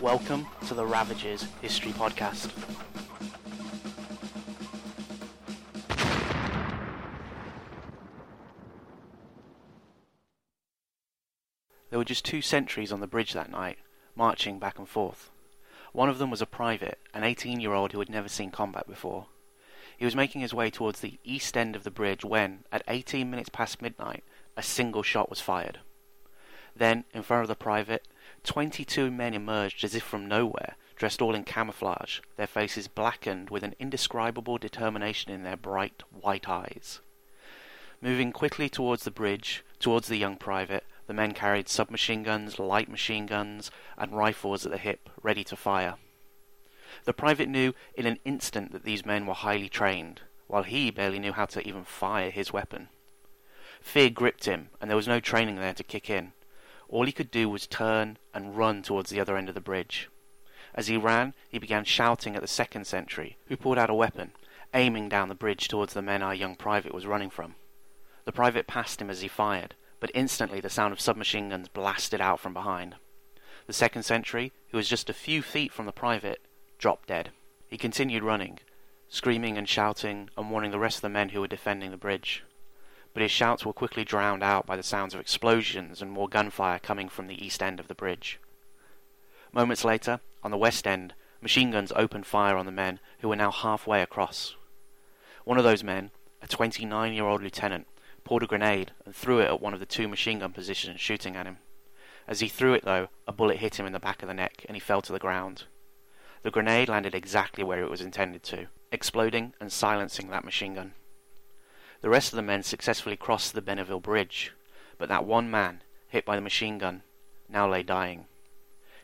Welcome to the Ravages History Podcast. There were just two sentries on the bridge that night, marching back and forth. One of them was a private, an 18 year old who had never seen combat before. He was making his way towards the east end of the bridge when, at 18 minutes past midnight, a single shot was fired. Then, in front of the private, 22 men emerged as if from nowhere, dressed all in camouflage, their faces blackened with an indescribable determination in their bright white eyes. Moving quickly towards the bridge, towards the young private, the men carried submachine guns, light machine guns, and rifles at the hip, ready to fire. The private knew in an instant that these men were highly trained, while he barely knew how to even fire his weapon. Fear gripped him, and there was no training there to kick in. All he could do was turn and run towards the other end of the bridge. As he ran, he began shouting at the second sentry, who pulled out a weapon, aiming down the bridge towards the men our young private was running from. The private passed him as he fired, but instantly the sound of submachine guns blasted out from behind. The second sentry, who was just a few feet from the private, dropped dead. He continued running, screaming and shouting and warning the rest of the men who were defending the bridge. But his shouts were quickly drowned out by the sounds of explosions and more gunfire coming from the east end of the bridge. Moments later, on the west end, machine guns opened fire on the men who were now halfway across. One of those men, a 29 year old lieutenant, pulled a grenade and threw it at one of the two machine gun positions shooting at him. As he threw it, though, a bullet hit him in the back of the neck and he fell to the ground. The grenade landed exactly where it was intended to, exploding and silencing that machine gun. The rest of the men successfully crossed the Bénouville Bridge, but that one man, hit by the machine gun, now lay dying.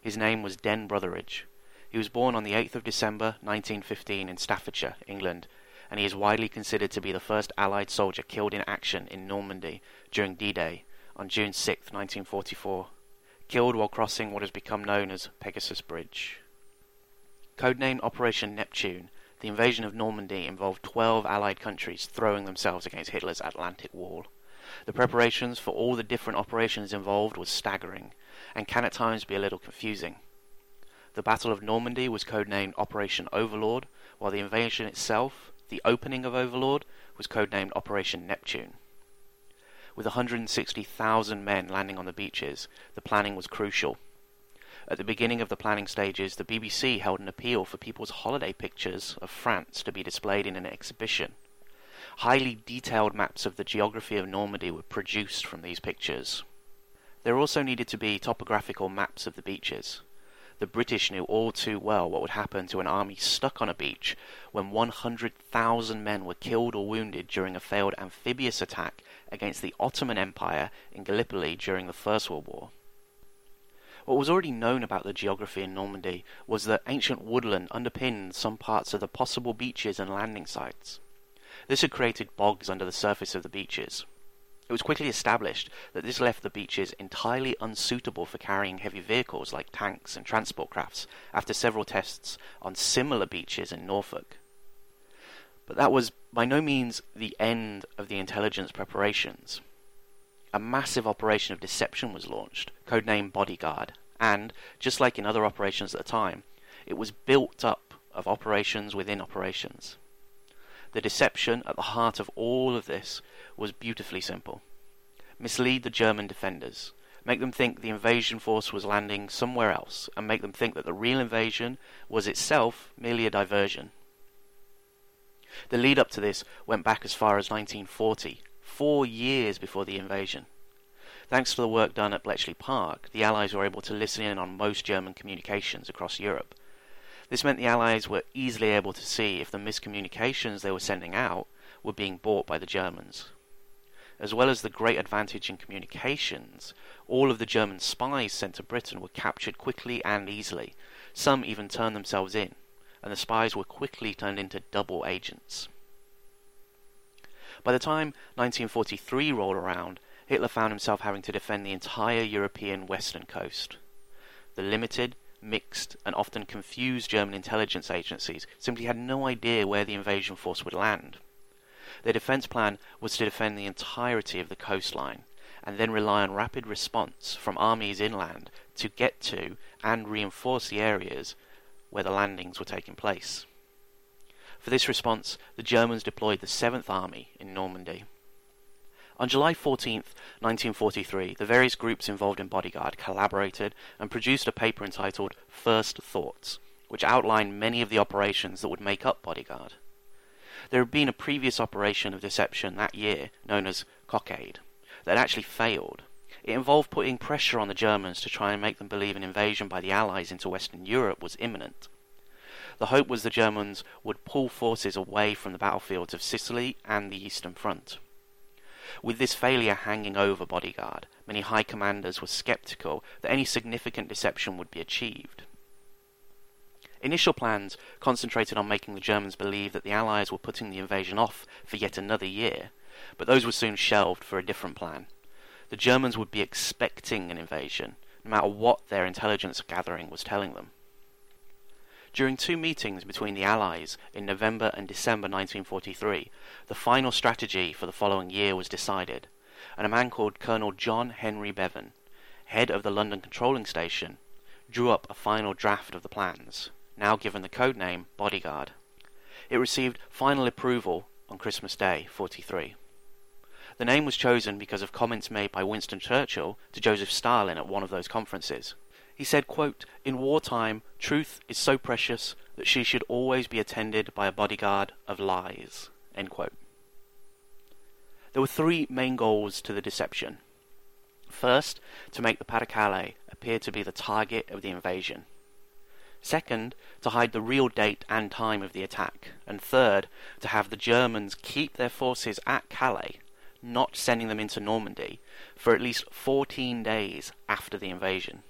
His name was Den Brotheridge. He was born on the 8th of December 1915 in Staffordshire, England, and he is widely considered to be the first Allied soldier killed in action in Normandy during D-Day on June 6, 1944, killed while crossing what has become known as Pegasus Bridge. Codenamed Operation Neptune, the invasion of Normandy involved 12 Allied countries throwing themselves against Hitler's Atlantic Wall. The preparations for all the different operations involved was staggering, and can at times be a little confusing. The Battle of Normandy was codenamed Operation Overlord, while the invasion itself the opening of Overlord was codenamed Operation Neptune. With 160,000 men landing on the beaches, the planning was crucial. At the beginning of the planning stages, the BBC held an appeal for people's holiday pictures of France to be displayed in an exhibition. Highly detailed maps of the geography of Normandy were produced from these pictures. There also needed to be topographical maps of the beaches. The British knew all too well what would happen to an army stuck on a beach when 100,000 men were killed or wounded during a failed amphibious attack against the Ottoman Empire in Gallipoli during the First World War. What was already known about the geography in Normandy was that ancient woodland underpinned some parts of the possible beaches and landing sites. This had created bogs under the surface of the beaches. It was quickly established that this left the beaches entirely unsuitable for carrying heavy vehicles like tanks and transport crafts after several tests on similar beaches in Norfolk. But that was by no means the end of the intelligence preparations. A massive operation of deception was launched, codenamed Bodyguard, and, just like in other operations at the time, it was built up of operations within operations. The deception at the heart of all of this was beautifully simple. Mislead the German defenders, make them think the invasion force was landing somewhere else, and make them think that the real invasion was itself merely a diversion. The lead up to this went back as far as 1940, four years before the invasion. Thanks to the work done at Bletchley Park, the Allies were able to listen in on most German communications across Europe. This meant the Allies were easily able to see if the miscommunications they were sending out were being bought by the Germans as well as the great advantage in communications, all of the German spies sent to Britain were captured quickly and easily. Some even turned themselves in, and the spies were quickly turned into double agents. By the time 1943 rolled around, Hitler found himself having to defend the entire European western coast. The limited, mixed, and often confused German intelligence agencies simply had no idea where the invasion force would land. Their defence plan was to defend the entirety of the coastline and then rely on rapid response from armies inland to get to and reinforce the areas where the landings were taking place. For this response, the Germans deployed the 7th Army in Normandy. On July 14, 1943, the various groups involved in Bodyguard collaborated and produced a paper entitled First Thoughts, which outlined many of the operations that would make up Bodyguard. There had been a previous operation of deception that year, known as Cockade, that actually failed. It involved putting pressure on the Germans to try and make them believe an invasion by the Allies into Western Europe was imminent. The hope was the Germans would pull forces away from the battlefields of Sicily and the Eastern Front. With this failure hanging over Bodyguard, many high commanders were skeptical that any significant deception would be achieved. Initial plans concentrated on making the Germans believe that the Allies were putting the invasion off for yet another year, but those were soon shelved for a different plan. The Germans would be expecting an invasion, no matter what their intelligence gathering was telling them. During two meetings between the Allies in November and December 1943, the final strategy for the following year was decided, and a man called Colonel John Henry Bevan, head of the London Controlling Section, drew up a final draft of the plans, now given the code name Bodyguard. It received final approval on Christmas Day 43. The name was chosen because of comments made by Winston Churchill to Joseph Stalin at one of those conferences. He said, quote, In wartime, truth is so precious that she should always be attended by a bodyguard of lies. End quote. There were three main goals to the deception. First, to make the Pas-de-Calais appear to be the target of the invasion. Second, to hide the real date and time of the attack. And third, to have the Germans keep their forces at Calais, not sending them into Normandy, for at least 14 days after the invasion.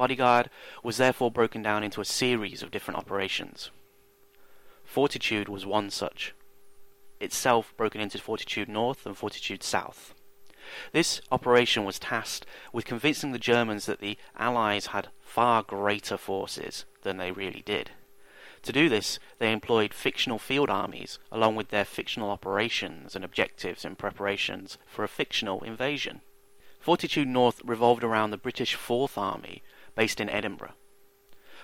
Bodyguard was therefore broken down into a series of different operations. Fortitude was one such, itself broken into Fortitude North and Fortitude South. This operation was tasked with convincing the Germans that the Allies had far greater forces than they really did. To do this, they employed fictional field armies along with their fictional operations and objectives in preparations for a fictional invasion. Fortitude North revolved around the British Fourth Army, based in Edinburgh.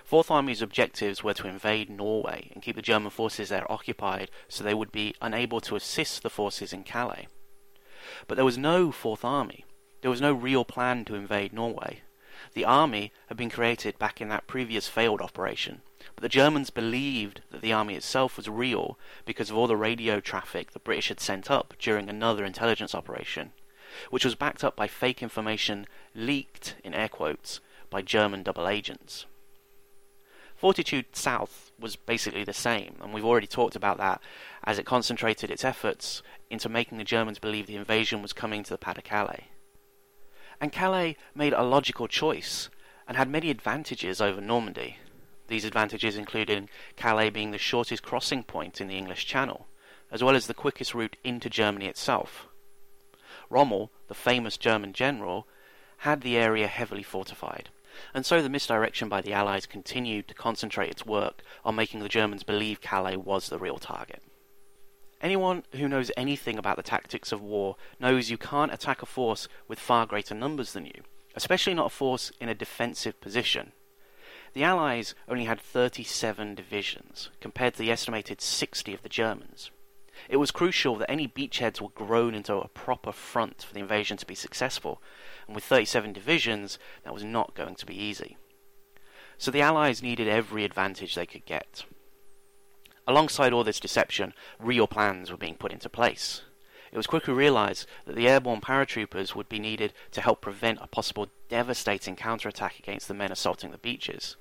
Fourth Army's objectives were to invade Norway and keep the German forces there occupied so they would be unable to assist the forces in Calais. But there was no Fourth Army. There was no real plan to invade Norway. The army had been created back in that previous failed operation, but the Germans believed that the army itself was real because of all the radio traffic the British had sent up during another intelligence operation, which was backed up by fake information leaked, in air quotes, by German double agents. Fortitude South was basically the same, and we've already talked about that as it concentrated its efforts into making the Germans believe the invasion was coming to the Pas-de-Calais. And Calais made a logical choice and had many advantages over Normandy. These advantages included Calais being the shortest crossing point in the English Channel, as well as the quickest route into Germany itself. Rommel, the famous German general, had the area heavily fortified, and so the misdirection by the Allies continued to concentrate its work on making the Germans believe Calais was the real target. Anyone who knows anything about the tactics of war knows you can't attack a force with far greater numbers than you, especially not a force in a defensive position. The Allies only had 37 divisions, compared to the estimated 60 of the Germans. It was crucial that any beachheads were grown into a proper front for the invasion to be successful, and with 37 divisions, that was not going to be easy. So the Allies needed every advantage they could get. Alongside all this deception, real plans were being put into place. It was quickly realized that the airborne paratroopers would be needed to help prevent a possible devastating counterattack against the men assaulting the beaches.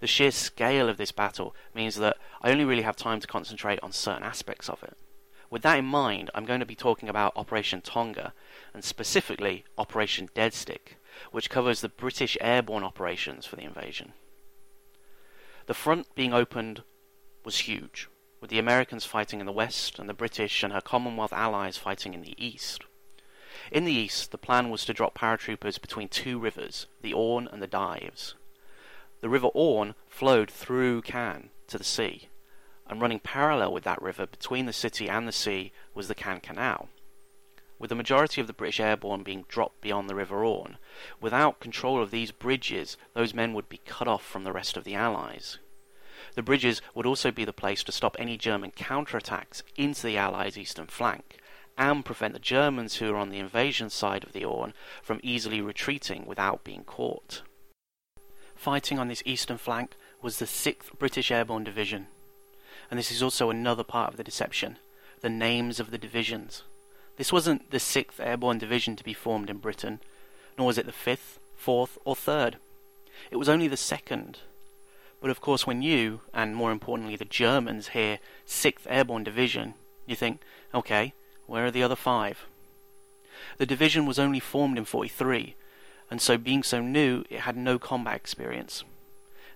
The sheer scale of this battle means that I only really have time to concentrate on certain aspects of it. With that in mind, I'm going to be talking about Operation Tonga, and specifically Operation Deadstick, which covers the British airborne operations for the invasion. The front being opened was huge, with the Americans fighting in the west and the British and her Commonwealth allies fighting in the east. In the east, the plan was to drop paratroopers between two rivers, the Orne and the Dives. The River Orne flowed through Caen to the sea, and running parallel with that river between the city and the sea was the Caen Canal. With the majority of the British airborne being dropped beyond the River Orne, without control of these bridges, those men would be cut off from the rest of the Allies. The bridges would also be the place to stop any German counterattacks into the Allies' eastern flank, and prevent the Germans who were on the invasion side of the Orne from easily retreating without being caught. Fighting on this eastern flank was the 6th British Airborne Division. And this is also another part of the deception the names of the divisions. This wasn't the 6th Airborne Division to be formed in Britain, nor was it the 5th, 4th, or 3rd. It was only the 2nd. But of course, when you, and more importantly the Germans, hear 6th Airborne Division, you think, okay, where are the other five? The division was only formed in 43, and so being so new, it had no combat experience.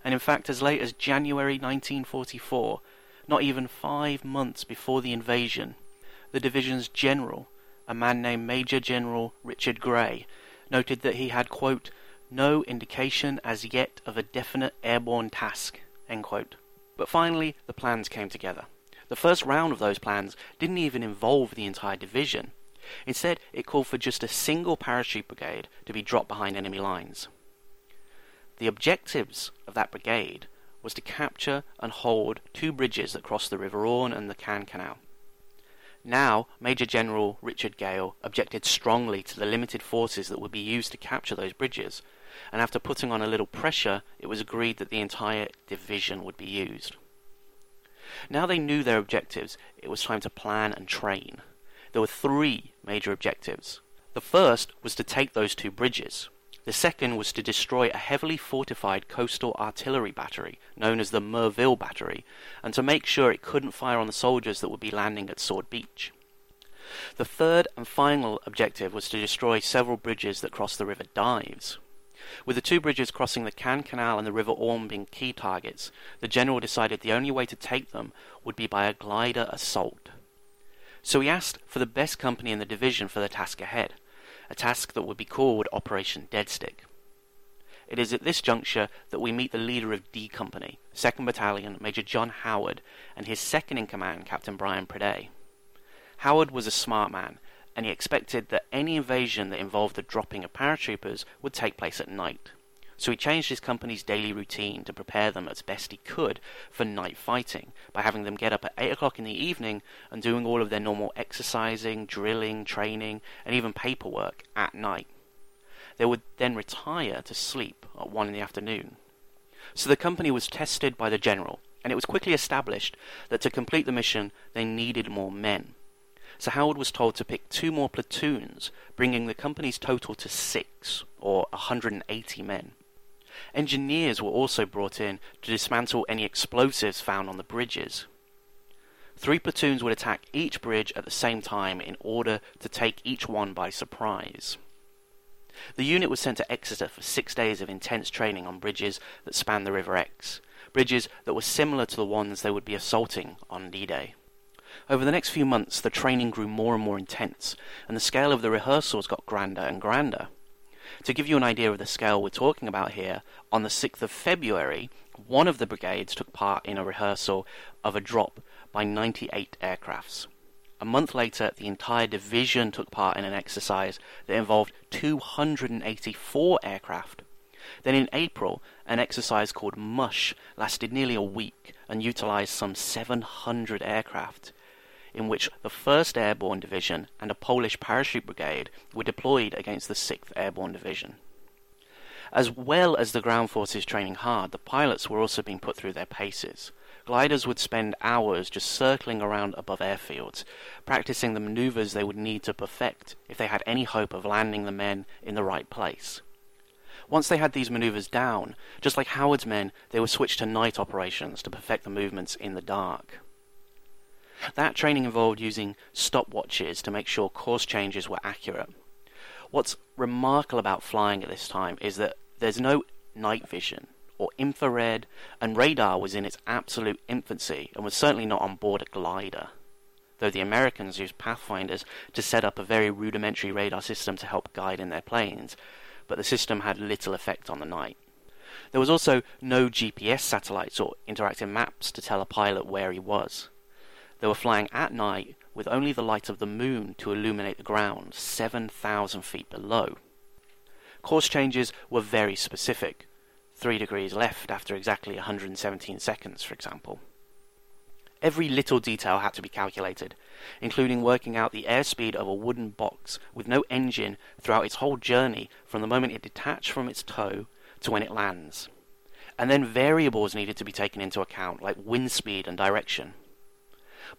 And in fact, as late as January 1944, not even five months before the invasion, the division's general, a man named Major General Richard Gale, noted that he had, quote, no indication as yet of a definite airborne task, end quote. But finally, the plans came together. The first round of those plans didn't even involve the entire division. Instead, it called for just a single parachute brigade to be dropped behind enemy lines. The objectives of that brigade was to capture and hold two bridges that crossed the River Orne and the Caen Canal. Now, Major General Richard Gale objected strongly to the limited forces that would be used to capture those bridges, and after putting on a little pressure, it was agreed that the entire division would be used. Now they knew their objectives, it was time to plan and train. There were three major objectives. The first was to take those two bridges. The second was to destroy a heavily fortified coastal artillery battery, known as the Merville Battery, and to make sure it couldn't fire on the soldiers that would be landing at Sword Beach. The third and final objective was to destroy several bridges that cross the River Dives. With the two bridges crossing the Caen Canal and the River Orne being key targets, the general decided the only way to take them would be by a glider assault. So he asked for the best company in the division for the task ahead, a task that would be called Operation Deadstick. It is at this juncture that we meet the leader of D Company, 2nd Battalion, Major John Howard, and his second in command, Captain Brian Priday. Howard was a smart man and he expected that any invasion that involved the dropping of paratroopers would take place at night. So he changed his company's daily routine to prepare them as best he could for night fighting by having them get up at 8 o'clock in the evening and doing all of their normal exercising, drilling, training, and even paperwork at night. They would then retire to sleep at 1 in the afternoon. So the company was tested by the general, and it was quickly established that to complete the mission they needed more men so Howard was told to pick two more platoons, bringing the company's total to six, or 180 men. Engineers were also brought in to dismantle any explosives found on the bridges. Three platoons would attack each bridge at the same time in order to take each one by surprise. The unit was sent to Exeter for six days of intense training on bridges that spanned the River Exe, bridges that were similar to the ones they would be assaulting on D Day. Over the next few months, the training grew more and more intense, and the scale of the rehearsals got grander and grander. To give you an idea of the scale we're talking about here, on the 6th of February, one of the brigades took part in a rehearsal of a drop by 98 aircrafts. A month later, the entire division took part in an exercise that involved 284 aircraft. Then in April, an exercise called MUSH lasted nearly a week and utilized some 700 aircraft in which the 1st Airborne Division and a Polish parachute brigade were deployed against the 6th Airborne Division. As well as the ground forces training hard, the pilots were also being put through their paces. Gliders would spend hours just circling around above airfields, practicing the maneuvers they would need to perfect if they had any hope of landing the men in the right place. Once they had these maneuvers down, just like Howard's men, they were switched to night operations to perfect the movements in the dark. That training involved using stopwatches to make sure course changes were accurate. What's remarkable about flying at this time is that there's no night vision or infrared, and radar was in its absolute infancy and was certainly not on board a glider. Though the Americans used pathfinders to set up a very rudimentary radar system to help guide in their planes, but the system had little effect on the night. There was also no GPS satellites or interactive maps to tell a pilot where he was. They were flying at night with only the light of the moon to illuminate the ground 7,000 feet below. Course changes were very specific. 3 degrees left after exactly 117 seconds, for example. Every little detail had to be calculated, including working out the airspeed of a wooden box with no engine throughout its whole journey from the moment it detached from its tow to when it lands. And then variables needed to be taken into account, like wind speed and direction.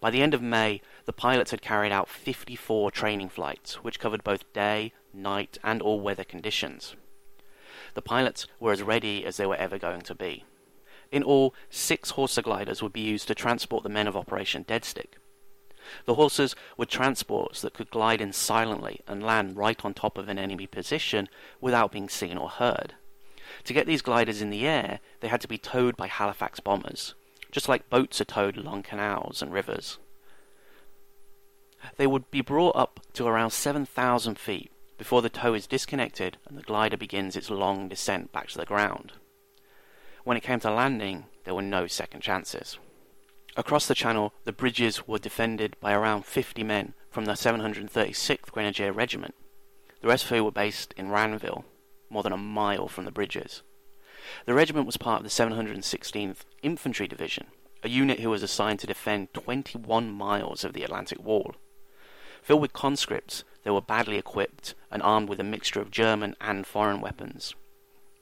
By the end of May, the pilots had carried out 54 training flights, which covered both day, night, and all weather conditions. The pilots were as ready as they were ever going to be. In all, six Horsa gliders would be used to transport the men of Operation Deadstick. The Horsas were transports that could glide in silently and land right on top of an enemy position without being seen or heard. To get these gliders in the air, they had to be towed by Halifax bombers, just like boats are towed along canals and rivers. They would be brought up to around 7,000 feet before the tow is disconnected and the glider begins its long descent back to the ground. When it came to landing, there were no second chances. Across the channel, the bridges were defended by around 50 men from the 736th Grenadier Regiment. The rest of who were based in Ranville, more than a mile from the bridges. The regiment was part of the 716th Infantry Division, a unit who was assigned to defend 21 miles of the Atlantic Wall. Filled with conscripts, they were badly equipped and armed with a mixture of German and foreign weapons.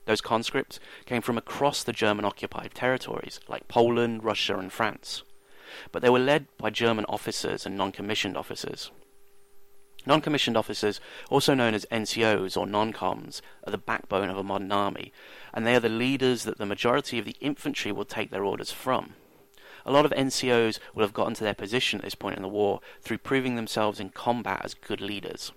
Those conscripts came from across the German occupied territories, like Poland, Russia, and France. But they were led by German officers and non commissioned officers. Non commissioned officers, also known as NCOs or non coms, are the backbone of a modern army, and they are the leaders that the majority of the infantry will take their orders from. A lot of NCOs will have gotten to their position at this point in the war through proving themselves in combat as good leaders.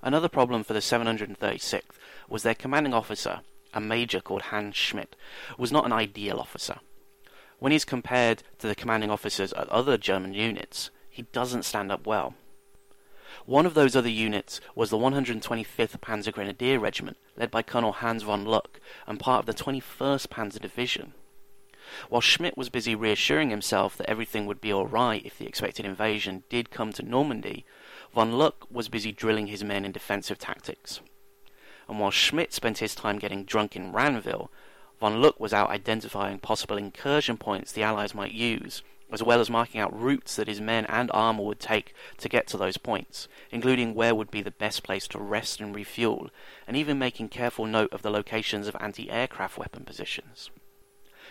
Another problem for the 736th was their commanding officer, a major called Hans Schmidt, was not an ideal officer. When he's compared to the commanding officers at other German units, he doesn't stand up well. One of those other units was the 125th Panzer Grenadier Regiment, led by Colonel Hans von Luck, and part of the 21st Panzer Division. While Schmidt was busy reassuring himself that everything would be alright if the expected invasion did come to Normandy, von Luck was busy drilling his men in defensive tactics and while Schmidt spent his time getting drunk in Ranville, von Luck was out identifying possible incursion points the Allies might use, as well as marking out routes that his men and armour would take to get to those points, including where would be the best place to rest and refuel, and even making careful note of the locations of anti aircraft weapon positions.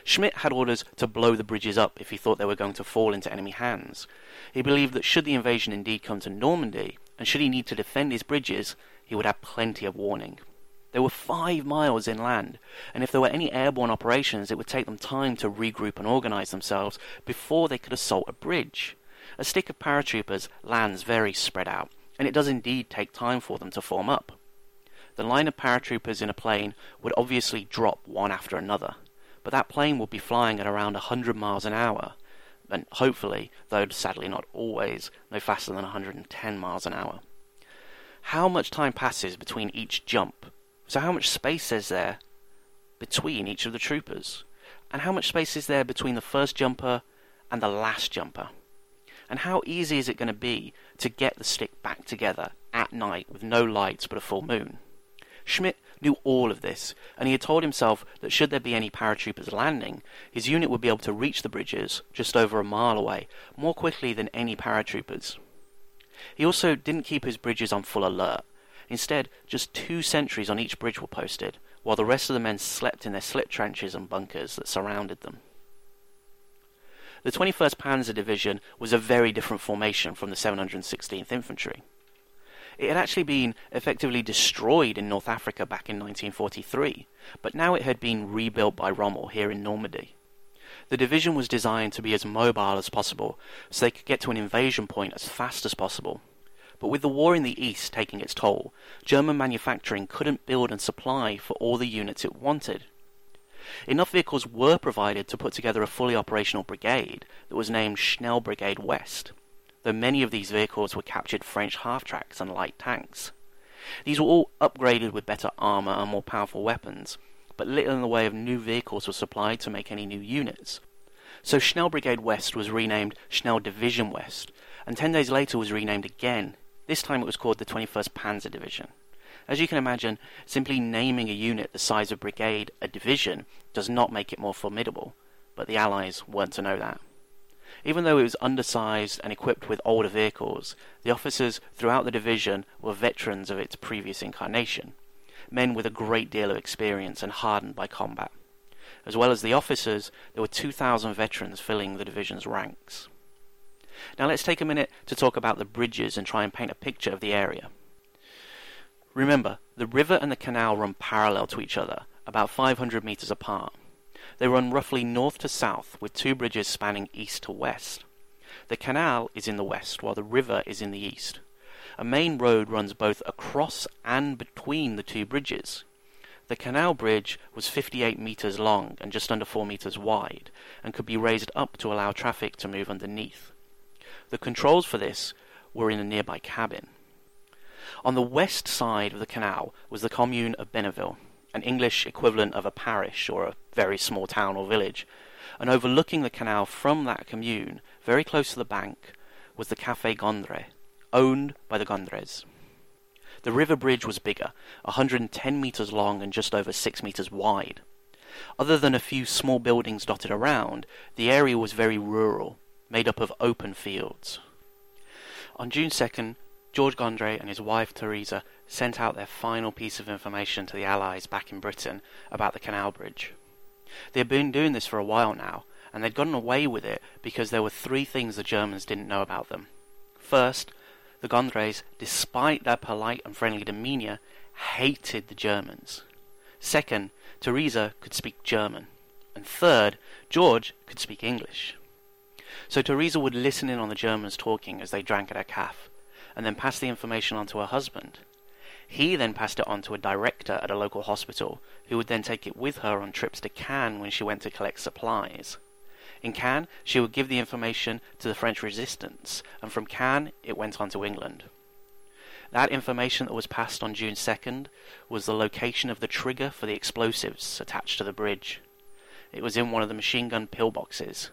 Schmidt had orders to blow the bridges up if he thought they were going to fall into enemy hands. He believed that should the invasion indeed come to Normandy, and should he need to defend his bridges, he would have plenty of warning. They were five miles inland, and if there were any airborne operations, it would take them time to regroup and organize themselves before they could assault a bridge. A stick of paratroopers lands very spread out, and it does indeed take time for them to form up. The line of paratroopers in a plane would obviously drop one after another, but that plane would be flying at around 100 miles an hour, and hopefully, though sadly not always, no faster than 110 miles an hour how much time passes between each jump. So, how much space is there between each of the troopers? And how much space is there between the first jumper and the last jumper? And how easy is it going to be to get the stick back together at night with no lights but a full moon? Schmidt knew all of this, and he had told himself that should there be any paratroopers landing, his unit would be able to reach the bridges just over a mile away more quickly than any paratroopers. He also didn't keep his bridges on full alert. Instead, just two sentries on each bridge were posted, while the rest of the men slept in their slit trenches and bunkers that surrounded them. The 21st Panzer Division was a very different formation from the 716th Infantry. It had actually been effectively destroyed in North Africa back in 1943, but now it had been rebuilt by Rommel here in Normandy. The division was designed to be as mobile as possible, so they could get to an invasion point as fast as possible. But with the war in the east taking its toll, German manufacturing couldn't build and supply for all the units it wanted. Enough vehicles were provided to put together a fully operational brigade that was named Schnell Brigade West, though many of these vehicles were captured French half-tracks and light tanks. These were all upgraded with better armour and more powerful weapons, but little in the way of new vehicles was supplied to make any new units. So Schnell Brigade West was renamed Schnell Division West, and ten days later was renamed again. This time it was called the 21st Panzer Division. As you can imagine, simply naming a unit the size of brigade a division does not make it more formidable, but the Allies weren't to know that. Even though it was undersized and equipped with older vehicles, the officers throughout the division were veterans of its previous incarnation, men with a great deal of experience and hardened by combat. As well as the officers, there were 2,000 veterans filling the division's ranks. Now let's take a minute to talk about the bridges and try and paint a picture of the area. Remember, the river and the canal run parallel to each other, about 500 meters apart. They run roughly north to south, with two bridges spanning east to west. The canal is in the west, while the river is in the east. A main road runs both across and between the two bridges. The canal bridge was 58 meters long and just under 4 meters wide, and could be raised up to allow traffic to move underneath. The controls for this were in a nearby cabin. On the west side of the canal was the commune of Bénouville, an English equivalent of a parish or a very small town or village, and overlooking the canal from that commune, very close to the bank, was the Café Gondre, owned by the Gondres. The river bridge was bigger, 110 meters long and just over 6 meters wide. Other than a few small buildings dotted around, the area was very rural, made up of open fields. On June 2nd, George Gondre and his wife Teresa sent out their final piece of information to the Allies back in Britain about the canal bridge. They had been doing this for a while now, and they'd gotten away with it because there were three things the Germans didn't know about them. First, the Gondres, despite their polite and friendly demeanour, hated the Germans. Second, Teresa could speak German. And third, George could speak English. So Teresa would listen in on the Germans talking as they drank at her caff, and then pass the information on to her husband. He then passed it on to a director at a local hospital, who would then take it with her on trips to Caen when she went to collect supplies. In Caen, she would give the information to the French resistance, and from Caen it went on to England. That information that was passed on June 2nd was the location of the trigger for the explosives attached to the bridge. It was in one of the machine gun pillboxes,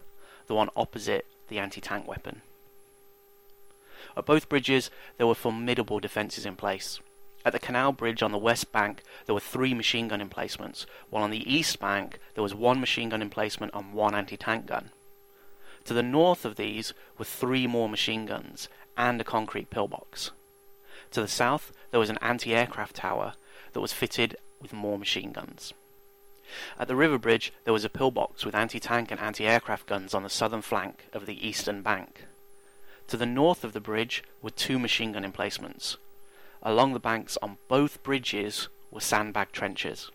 the one opposite the anti tank weapon. At both bridges, there were formidable defences in place. At the canal bridge on the west bank, there were three machine gun emplacements, while on the east bank, there was one machine gun emplacement and one anti tank gun. To the north of these were three more machine guns and a concrete pillbox. To the south, there was an anti aircraft tower that was fitted with more machine guns. At the river bridge, there was a pillbox with anti tank and anti aircraft guns on the southern flank of the eastern bank. To the north of the bridge were two machine gun emplacements. Along the banks on both bridges were sandbag trenches.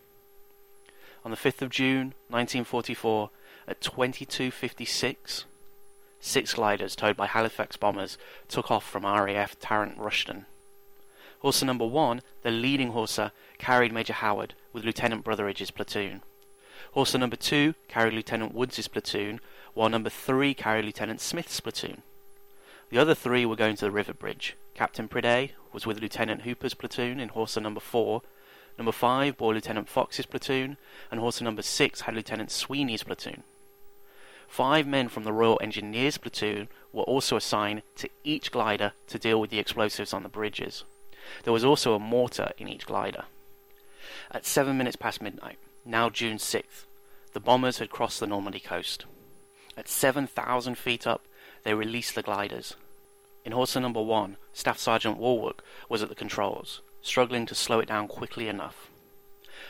On the 5th of June 1944, at 22.56, six gliders towed by Halifax bombers took off from RAF Tarrant Rushton. Horsa number 1, the leading Horsa, carried Major Howard with Lieutenant Brotheridge's platoon. Horsa number 2 carried Lieutenant Woods's platoon, while number 3 carried Lieutenant Smith's platoon. The other three were going to the river bridge. Captain Priday was with Lieutenant Hooper's platoon in Horsa number 4. Number 5 bore Lieutenant Fox's platoon, and Horsa number 6 had Lieutenant Sweeney's platoon. Five men from the Royal Engineers platoon were also assigned to each glider to deal with the explosives on the bridges. There was also a mortar in each glider. At seven minutes past midnight, now June 6th, the bombers had crossed the Normandy coast. At 7,000 feet up, they released the gliders. In Horsa number one, Staff Sergeant Warwick was at the controls, struggling to slow it down quickly enough.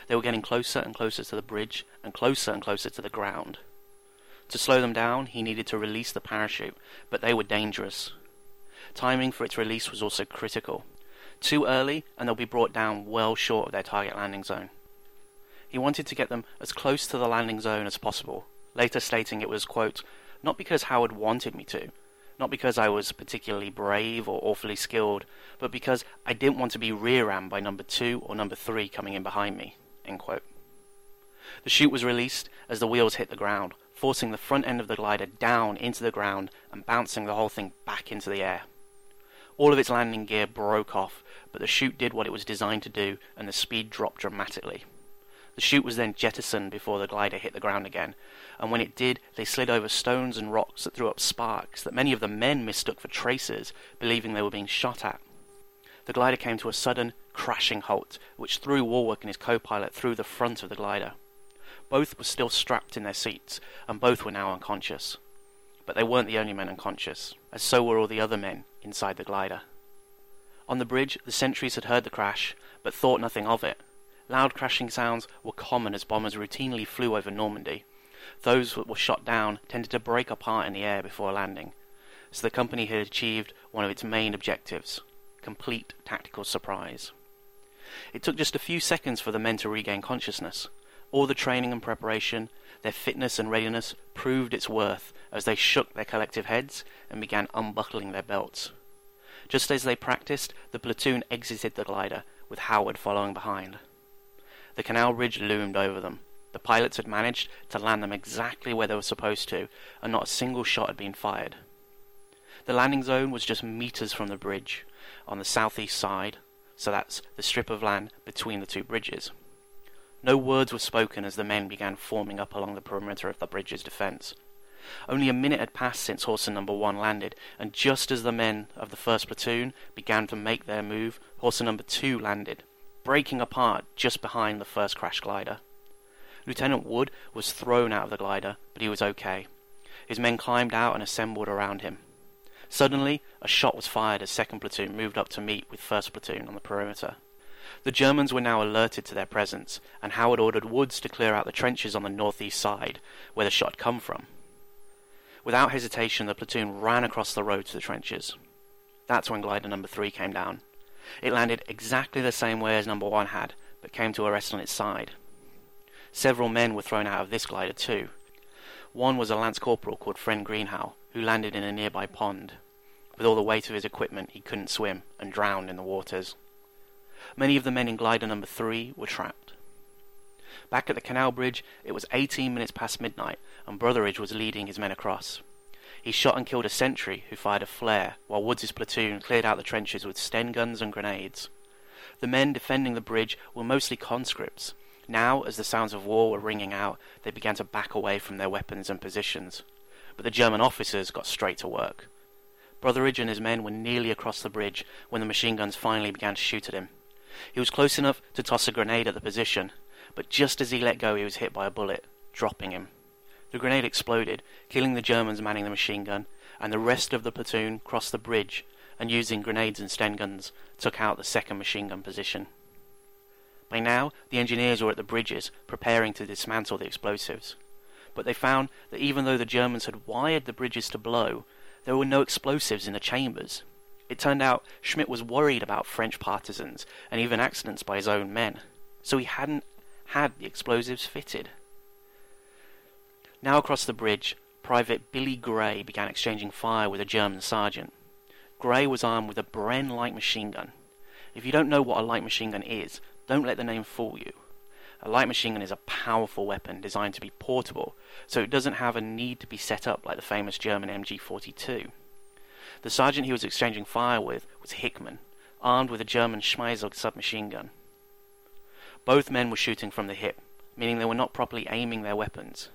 They were getting closer and closer to the bridge and closer and closer to the ground. To slow them down, he needed to release the parachute, but they were dangerous. Timing for its release was also critical. Too early, and they'll be brought down well short of their target landing zone. He wanted to get them as close to the landing zone as possible, later stating it was, quote, not because Howard wanted me to, not because I was particularly brave or awfully skilled, but because I didn't want to be rear rammed by number two or number three coming in behind me. end quote. The chute was released as the wheels hit the ground, forcing the front end of the glider down into the ground and bouncing the whole thing back into the air. All of its landing gear broke off, but the chute did what it was designed to do, and the speed dropped dramatically. The chute was then jettisoned before the glider hit the ground again, and when it did, they slid over stones and rocks that threw up sparks that many of the men mistook for tracers, believing they were being shot at. The glider came to a sudden, crashing halt, which threw Warwick and his co-pilot through the front of the glider. Both were still strapped in their seats, and both were now unconscious. But they weren't the only men unconscious, as so were all the other men inside the glider. On the bridge, the sentries had heard the crash, but thought nothing of it, Loud crashing sounds were common as bombers routinely flew over Normandy. Those that were shot down tended to break apart in the air before landing, so the company had achieved one of its main objectives complete tactical surprise. It took just a few seconds for the men to regain consciousness. All the training and preparation, their fitness and readiness proved its worth as they shook their collective heads and began unbuckling their belts. Just as they practiced, the platoon exited the glider, with Howard following behind. The canal bridge loomed over them. The pilots had managed to land them exactly where they were supposed to, and not a single shot had been fired. The landing zone was just meters from the bridge, on the southeast side, so that's the strip of land between the two bridges. No words were spoken as the men began forming up along the perimeter of the bridge's defense. Only a minute had passed since Horsa number one landed, and just as the men of the first platoon began to make their move, Horsa number two landed breaking apart just behind the first crash glider. Lieutenant Wood was thrown out of the glider, but he was okay. His men climbed out and assembled around him. Suddenly, a shot was fired as second platoon moved up to meet with first platoon on the perimeter. The Germans were now alerted to their presence, and Howard ordered Woods to clear out the trenches on the northeast side, where the shot had come from. Without hesitation, the platoon ran across the road to the trenches. That's when glider number three came down. It landed exactly the same way as number one had, but came to a rest on its side. Several men were thrown out of this glider too. One was a lance corporal called Fred Greenhalgh, who landed in a nearby pond. With all the weight of his equipment, he couldn't swim and drowned in the waters. Many of the men in glider number three were trapped. Back at the canal bridge, it was 18 minutes past midnight, and Brotheridge was leading his men across. He shot and killed a sentry who fired a flare, while Woods' platoon cleared out the trenches with Sten guns and grenades. The men defending the bridge were mostly conscripts. Now, as the sounds of war were ringing out, they began to back away from their weapons and positions. But the German officers got straight to work. Brotheridge and his men were nearly across the bridge when the machine guns finally began to shoot at him. He was close enough to toss a grenade at the position, but just as he let go, he was hit by a bullet, dropping him. The grenade exploded, killing the Germans manning the machine gun, and the rest of the platoon crossed the bridge and using grenades and Sten guns took out the second machine gun position. By now, the engineers were at the bridges, preparing to dismantle the explosives. But they found that even though the Germans had wired the bridges to blow, there were no explosives in the chambers. It turned out Schmidt was worried about French partisans and even accidents by his own men, so he hadn't had the explosives fitted. Now across the bridge, Private Billy Gray began exchanging fire with a German sergeant. Gray was armed with a Bren light machine gun. If you don't know what a light machine gun is, don't let the name fool you. A light machine gun is a powerful weapon designed to be portable, so it doesn't have a need to be set up like the famous German MG42. The sergeant he was exchanging fire with was Hickman, armed with a German Schmeisser submachine gun. Both men were shooting from the hip, meaning they were not properly aiming their weapons.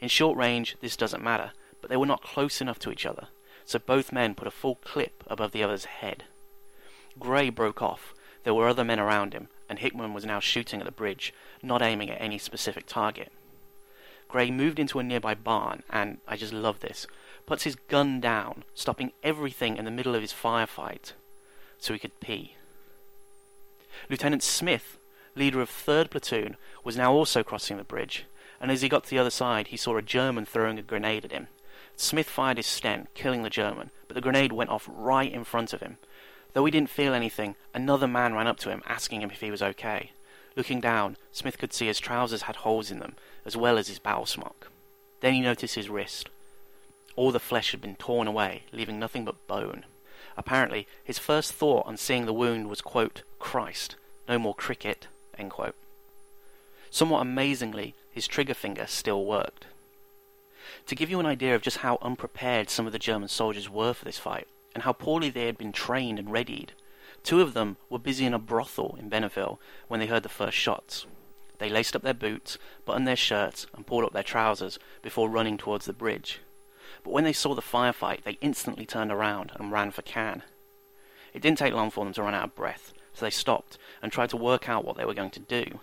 In short range, this doesn't matter, but they were not close enough to each other, so both men put a full clip above the other's head. Gray broke off. There were other men around him, and Hickman was now shooting at the bridge, not aiming at any specific target. Gray moved into a nearby barn and, I just love this, puts his gun down, stopping everything in the middle of his firefight so he could pee. Lieutenant Smith, leader of 3rd Platoon, was now also crossing the bridge, and as he got to the other side, he saw a German throwing a grenade at him. Smith fired his Sten, killing the German, but the grenade went off right in front of him. Though he didn't feel anything, another man ran up to him, asking him if he was okay. Looking down, Smith could see his trousers had holes in them, as well as his battle smock. Then he noticed his wrist. All the flesh had been torn away, leaving nothing but bone. Apparently, his first thought on seeing the wound was, quote, Christ, no more cricket. Somewhat amazingly, his trigger finger still worked. To give you an idea of just how unprepared some of the German soldiers were for this fight, and how poorly they had been trained and readied, two of them were busy in a brothel in Bénouville when they heard the first shots. They laced up their boots, buttoned their shirts, and pulled up their trousers before running towards the bridge. But when they saw the firefight, they instantly turned around and ran for Caen. It didn't take long for them to run out of breath, so they stopped and tried to work out what they were going to do.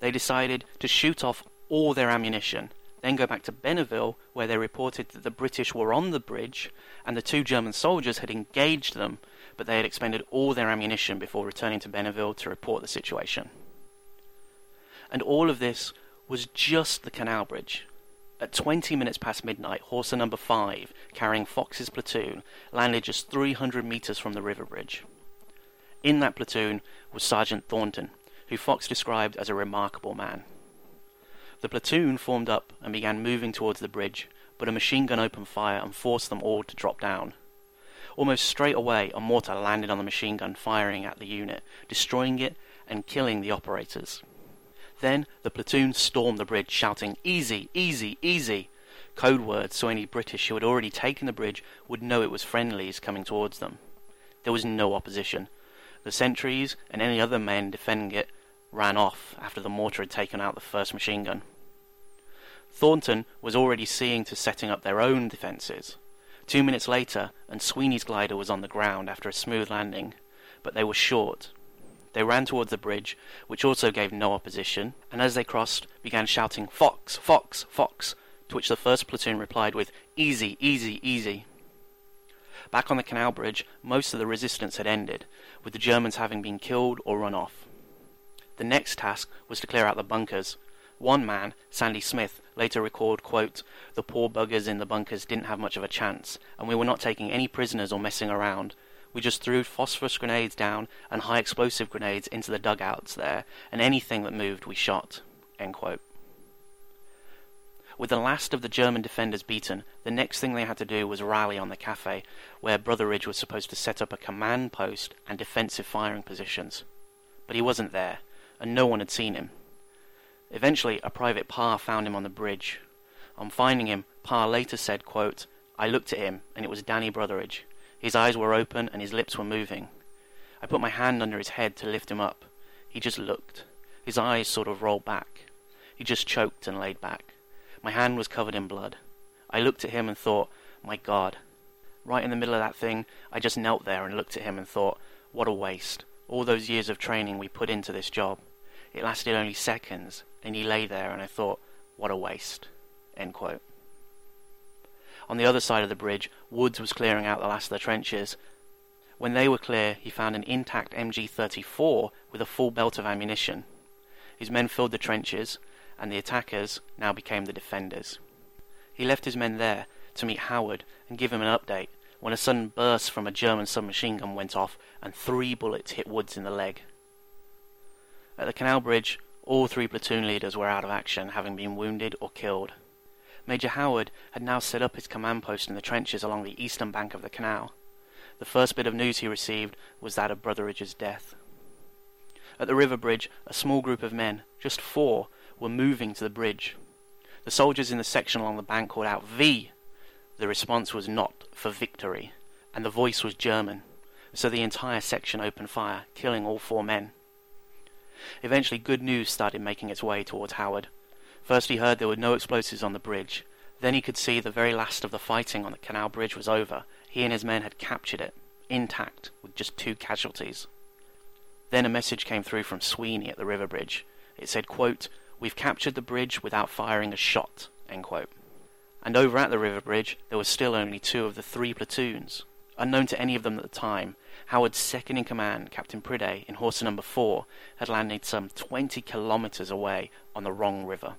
They decided to shoot off all their ammunition, then go back to Bénouville, where they reported that the British were on the bridge and the two German soldiers had engaged them, but they had expended all their ammunition before returning to Bénouville to report the situation. And all of this was just the canal bridge. At 20 minutes past midnight, Horsa number 5, carrying Fox's platoon, landed just 300 metres from the river bridge. In that platoon was Sergeant Thornton, who Fox described as a remarkable man. The platoon formed up and began moving towards the bridge, but a machine gun opened fire and forced them all to drop down. Almost straight away, a mortar landed on the machine gun, firing at the unit, destroying it and killing the operators. Then the platoon stormed the bridge, shouting, Easy, easy, easy! Code words so any British who had already taken the bridge would know it was friendlies coming towards them. There was no opposition. The sentries and any other men defending it ran off after the mortar had taken out the first machine gun. Thornton was already seeing to setting up their own defences. Two minutes later, and Sweeney's glider was on the ground after a smooth landing, but they were short, they ran towards the bridge, which also gave no opposition, and as they crossed, began shouting, Fox! Fox! Fox! To which the first platoon replied with, Easy! Easy! Easy! Back on the canal bridge, most of the resistance had ended, with the Germans having been killed or run off. The next task was to clear out the bunkers. One man, Sandy Smith, later recalled, quote, The poor buggers in the bunkers didn't have much of a chance, and we were not taking any prisoners or messing around. We just threw phosphorus grenades down and high explosive grenades into the dugouts there, and anything that moved we shot. With the last of the German defenders beaten, the next thing they had to do was rally on the cafe, where Brotheridge was supposed to set up a command post and defensive firing positions. But he wasn't there, and no one had seen him. Eventually, a private Parr found him on the bridge. On finding him, Parr later said, quote, I looked at him, and it was Danny Brotheridge. His eyes were open and his lips were moving. I put my hand under his head to lift him up. He just looked. His eyes sort of rolled back. He just choked and laid back. My hand was covered in blood. I looked at him and thought, my God. Right in the middle of that thing, I just knelt there and looked at him and thought, what a waste. All those years of training we put into this job. It lasted only seconds, and he lay there and I thought, what a waste. On the other side of the bridge, Woods was clearing out the last of the trenches. When they were clear, he found an intact MG34 with a full belt of ammunition. His men filled the trenches, and the attackers now became the defenders. He left his men there to meet Howard and give him an update when a sudden burst from a German submachine gun went off and three bullets hit Woods in the leg. At the canal bridge, all three platoon leaders were out of action, having been wounded or killed. Major Howard had now set up his command post in the trenches along the eastern bank of the canal. The first bit of news he received was that of Brotheridge's death. At the river bridge, a small group of men, just four, were moving to the bridge. The soldiers in the section along the bank called out, V! The response was not for victory, and the voice was German, so the entire section opened fire, killing all four men. Eventually, good news started making its way towards Howard. First he heard there were no explosives on the bridge. Then he could see the very last of the fighting on the canal bridge was over. He and his men had captured it, intact, with just two casualties. Then a message came through from Sweeney at the river bridge. It said, quote, We've captured the bridge without firing a shot. End quote. And over at the river bridge, there were still only two of the three platoons. Unknown to any of them at the time, Howard's second in command, Captain Priday, in Horsa Number 4, had landed some 20 kilometres away on the wrong river.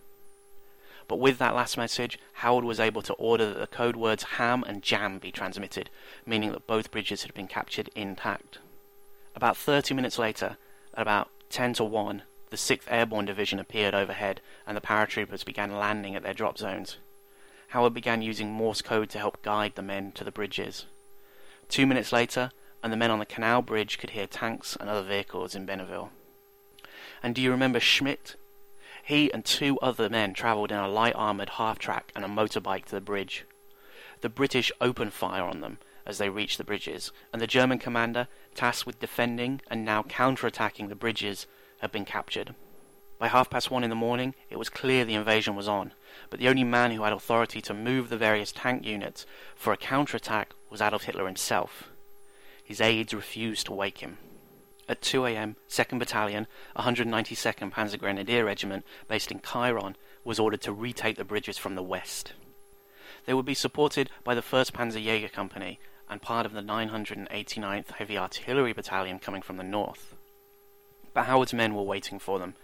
But with that last message, Howard was able to order that the code words ham and jam be transmitted, meaning that both bridges had been captured intact. About 30 minutes later, at about 10 to 1, the 6th Airborne Division appeared overhead and the paratroopers began landing at their drop zones. Howard began using Morse code to help guide the men to the bridges. Two minutes later, and the men on the canal bridge could hear tanks and other vehicles in Bénouville. And do you remember Schmidt, he and two other men travelled in a light armoured half track and a motorbike to the bridge. The British opened fire on them as they reached the bridges, and the German commander, tasked with defending and now counter-attacking the bridges, had been captured. By half past one in the morning, it was clear the invasion was on, but the only man who had authority to move the various tank units for a counterattack was Adolf Hitler himself. His aides refused to wake him. At 2 a.m., 2nd Battalion, 192nd Panzer Grenadier Regiment, based in Cairon, was ordered to retake the bridges from the west. They would be supported by the 1st Panzerjäger Company and part of the 989th Heavy Artillery Battalion coming from the north. But Howard's men were waiting for them.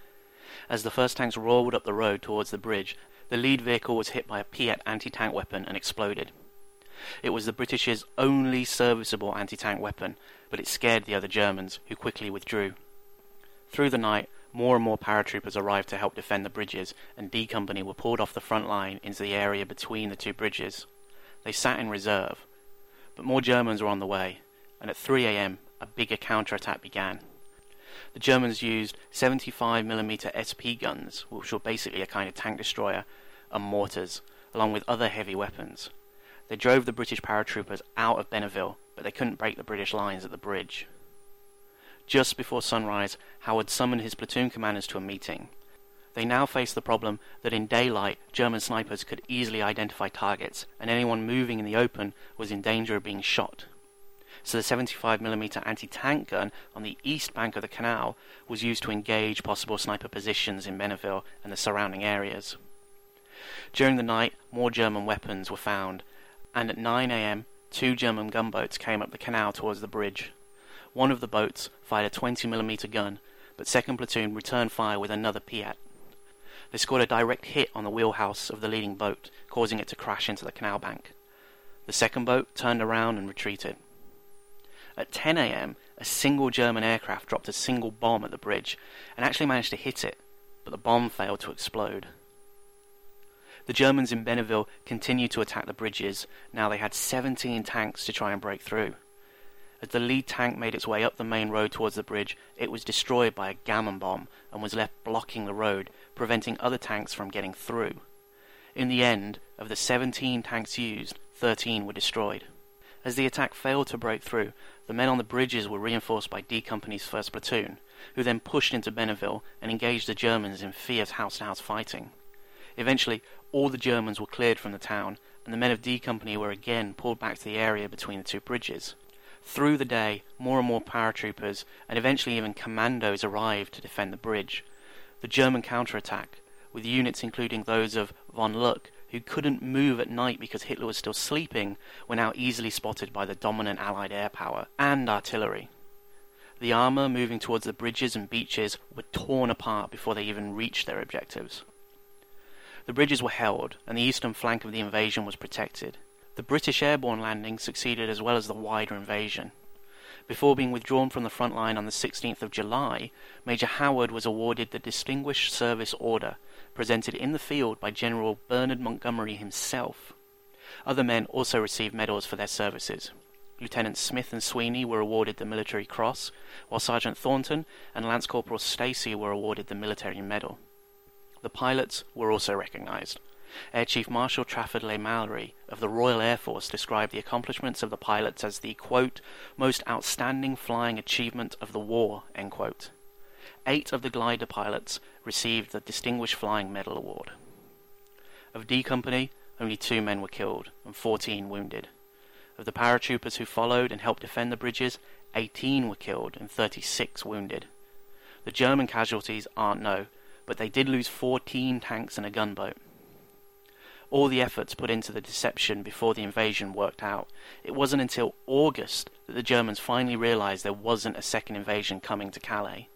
As the first tanks rolled up the road towards the bridge, the lead vehicle was hit by a Piat anti-tank weapon and exploded. It was the British's only serviceable anti-tank weapon, but it scared the other Germans, who quickly withdrew. Through the night, more and more paratroopers arrived to help defend the bridges, and D Company were pulled off the front line into the area between the two bridges. They sat in reserve, but more Germans were on the way, and at 3 a.m. a bigger counterattack began. The Germans used 75mm SP guns, which were basically a kind of tank destroyer, and mortars, along with other heavy weapons. They drove the British paratroopers out of Bénouville, but they couldn't break the British lines at the bridge. Just before sunrise, Howard summoned his platoon commanders to a meeting. They now faced the problem that in daylight, German snipers could easily identify targets, and anyone moving in the open was in danger of being shot. So the 75mm anti-tank gun on the east bank of the canal was used to engage possible sniper positions in Bénouville and the surrounding areas. During the night, more German weapons were found, and at 9 a.m., two German gunboats came up the canal towards the bridge. One of the boats fired a 20mm gun, but 2nd Platoon returned fire with another Piat. They scored a direct hit on the wheelhouse of the leading boat, causing it to crash into the canal bank. The second boat turned around and retreated. At 10 a.m., a single German aircraft dropped a single bomb at the bridge and actually managed to hit it, but the bomb failed to explode. The Germans in Bénouville continued to attack the bridges. Now they had 17 tanks to try and break through. As the lead tank made its way up the main road towards the bridge, it was destroyed by a gammon bomb and was left blocking the road, preventing other tanks from getting through. In the end, of the 17 tanks used, 13 were destroyed. As the attack failed to break through, the men on the bridges were reinforced by D Company's 1st Platoon, who then pushed into Bénouville and engaged the Germans in fierce house-to-house fighting. Eventually, all the Germans were cleared from the town, and the men of D Company were again pulled back to the area between the two bridges. Through the day, more and more paratroopers and eventually even commandos arrived to defend the bridge. The German counterattack, with units including those of von Luck, who couldn't move at night because Hitler was still sleeping, were now easily spotted by the dominant Allied air power and artillery. The armour moving towards the bridges and beaches were torn apart before they even reached their objectives. The bridges were held, and the eastern flank of the invasion was protected. The British airborne landing succeeded as well as the wider invasion. Before being withdrawn from the front line on the 16th of July, Major Howard was awarded the Distinguished Service Order, presented in the field by General Bernard Montgomery himself. Other men also received medals for their services. Lieutenants Smith and Sweeney were awarded the Military Cross, while Sergeant Thornton and Lance Corporal Stacey were awarded the Military Medal. The pilots were also recognized. Air Chief Marshal Trafford Leigh-Mallory of the Royal Air Force described the accomplishments of the pilots as the, quote, most outstanding flying achievement of the war, end quote. Eight of the glider pilots received the Distinguished Flying Medal Award. Of D Company, only two men were killed and 14 wounded. Of the paratroopers who followed and helped defend the bridges, 18 were killed and 36 wounded. The German casualties aren't known, but they did lose 14 tanks and a gunboat. All the efforts put into the deception before the invasion worked out. It wasn't until August that the Germans finally realized there wasn't a second invasion coming to Calais.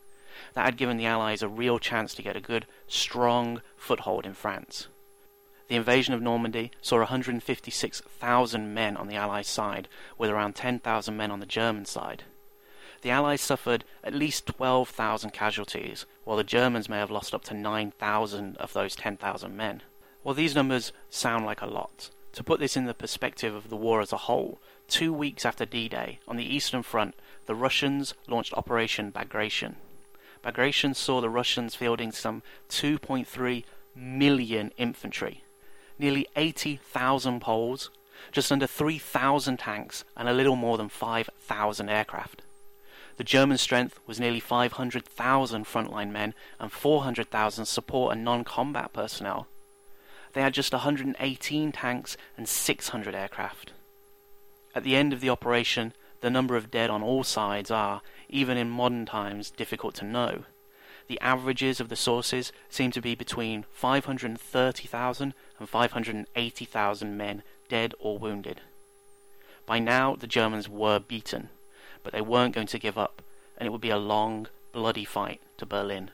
That had given the Allies a real chance to get a good, strong foothold in France. The invasion of Normandy saw 156,000 men on the Allies' side, with around 10,000 men on the German side the Allies suffered at least 12,000 casualties, while the Germans may have lost up to 9,000 of those 10,000 men. While these numbers sound like a lot, to put this in the perspective of the war as a whole, two weeks after D-Day, on the Eastern Front, the Russians launched Operation Bagration. Bagration saw the Russians fielding some 2.3 million infantry, nearly 80,000 Poles, just under 3,000 tanks, and a little more than 5,000 aircraft. The German strength was nearly 500,000 frontline men and 400,000 support and non-combat personnel. They had just 118 tanks and 600 aircraft. At the end of the operation, the number of dead on all sides are, even in modern times, difficult to know. The averages of the sources seem to be between 530,000 and 580,000 men dead or wounded. By now, the Germans were beaten, but they weren't going to give up, and it would be a long, bloody fight to Berlin.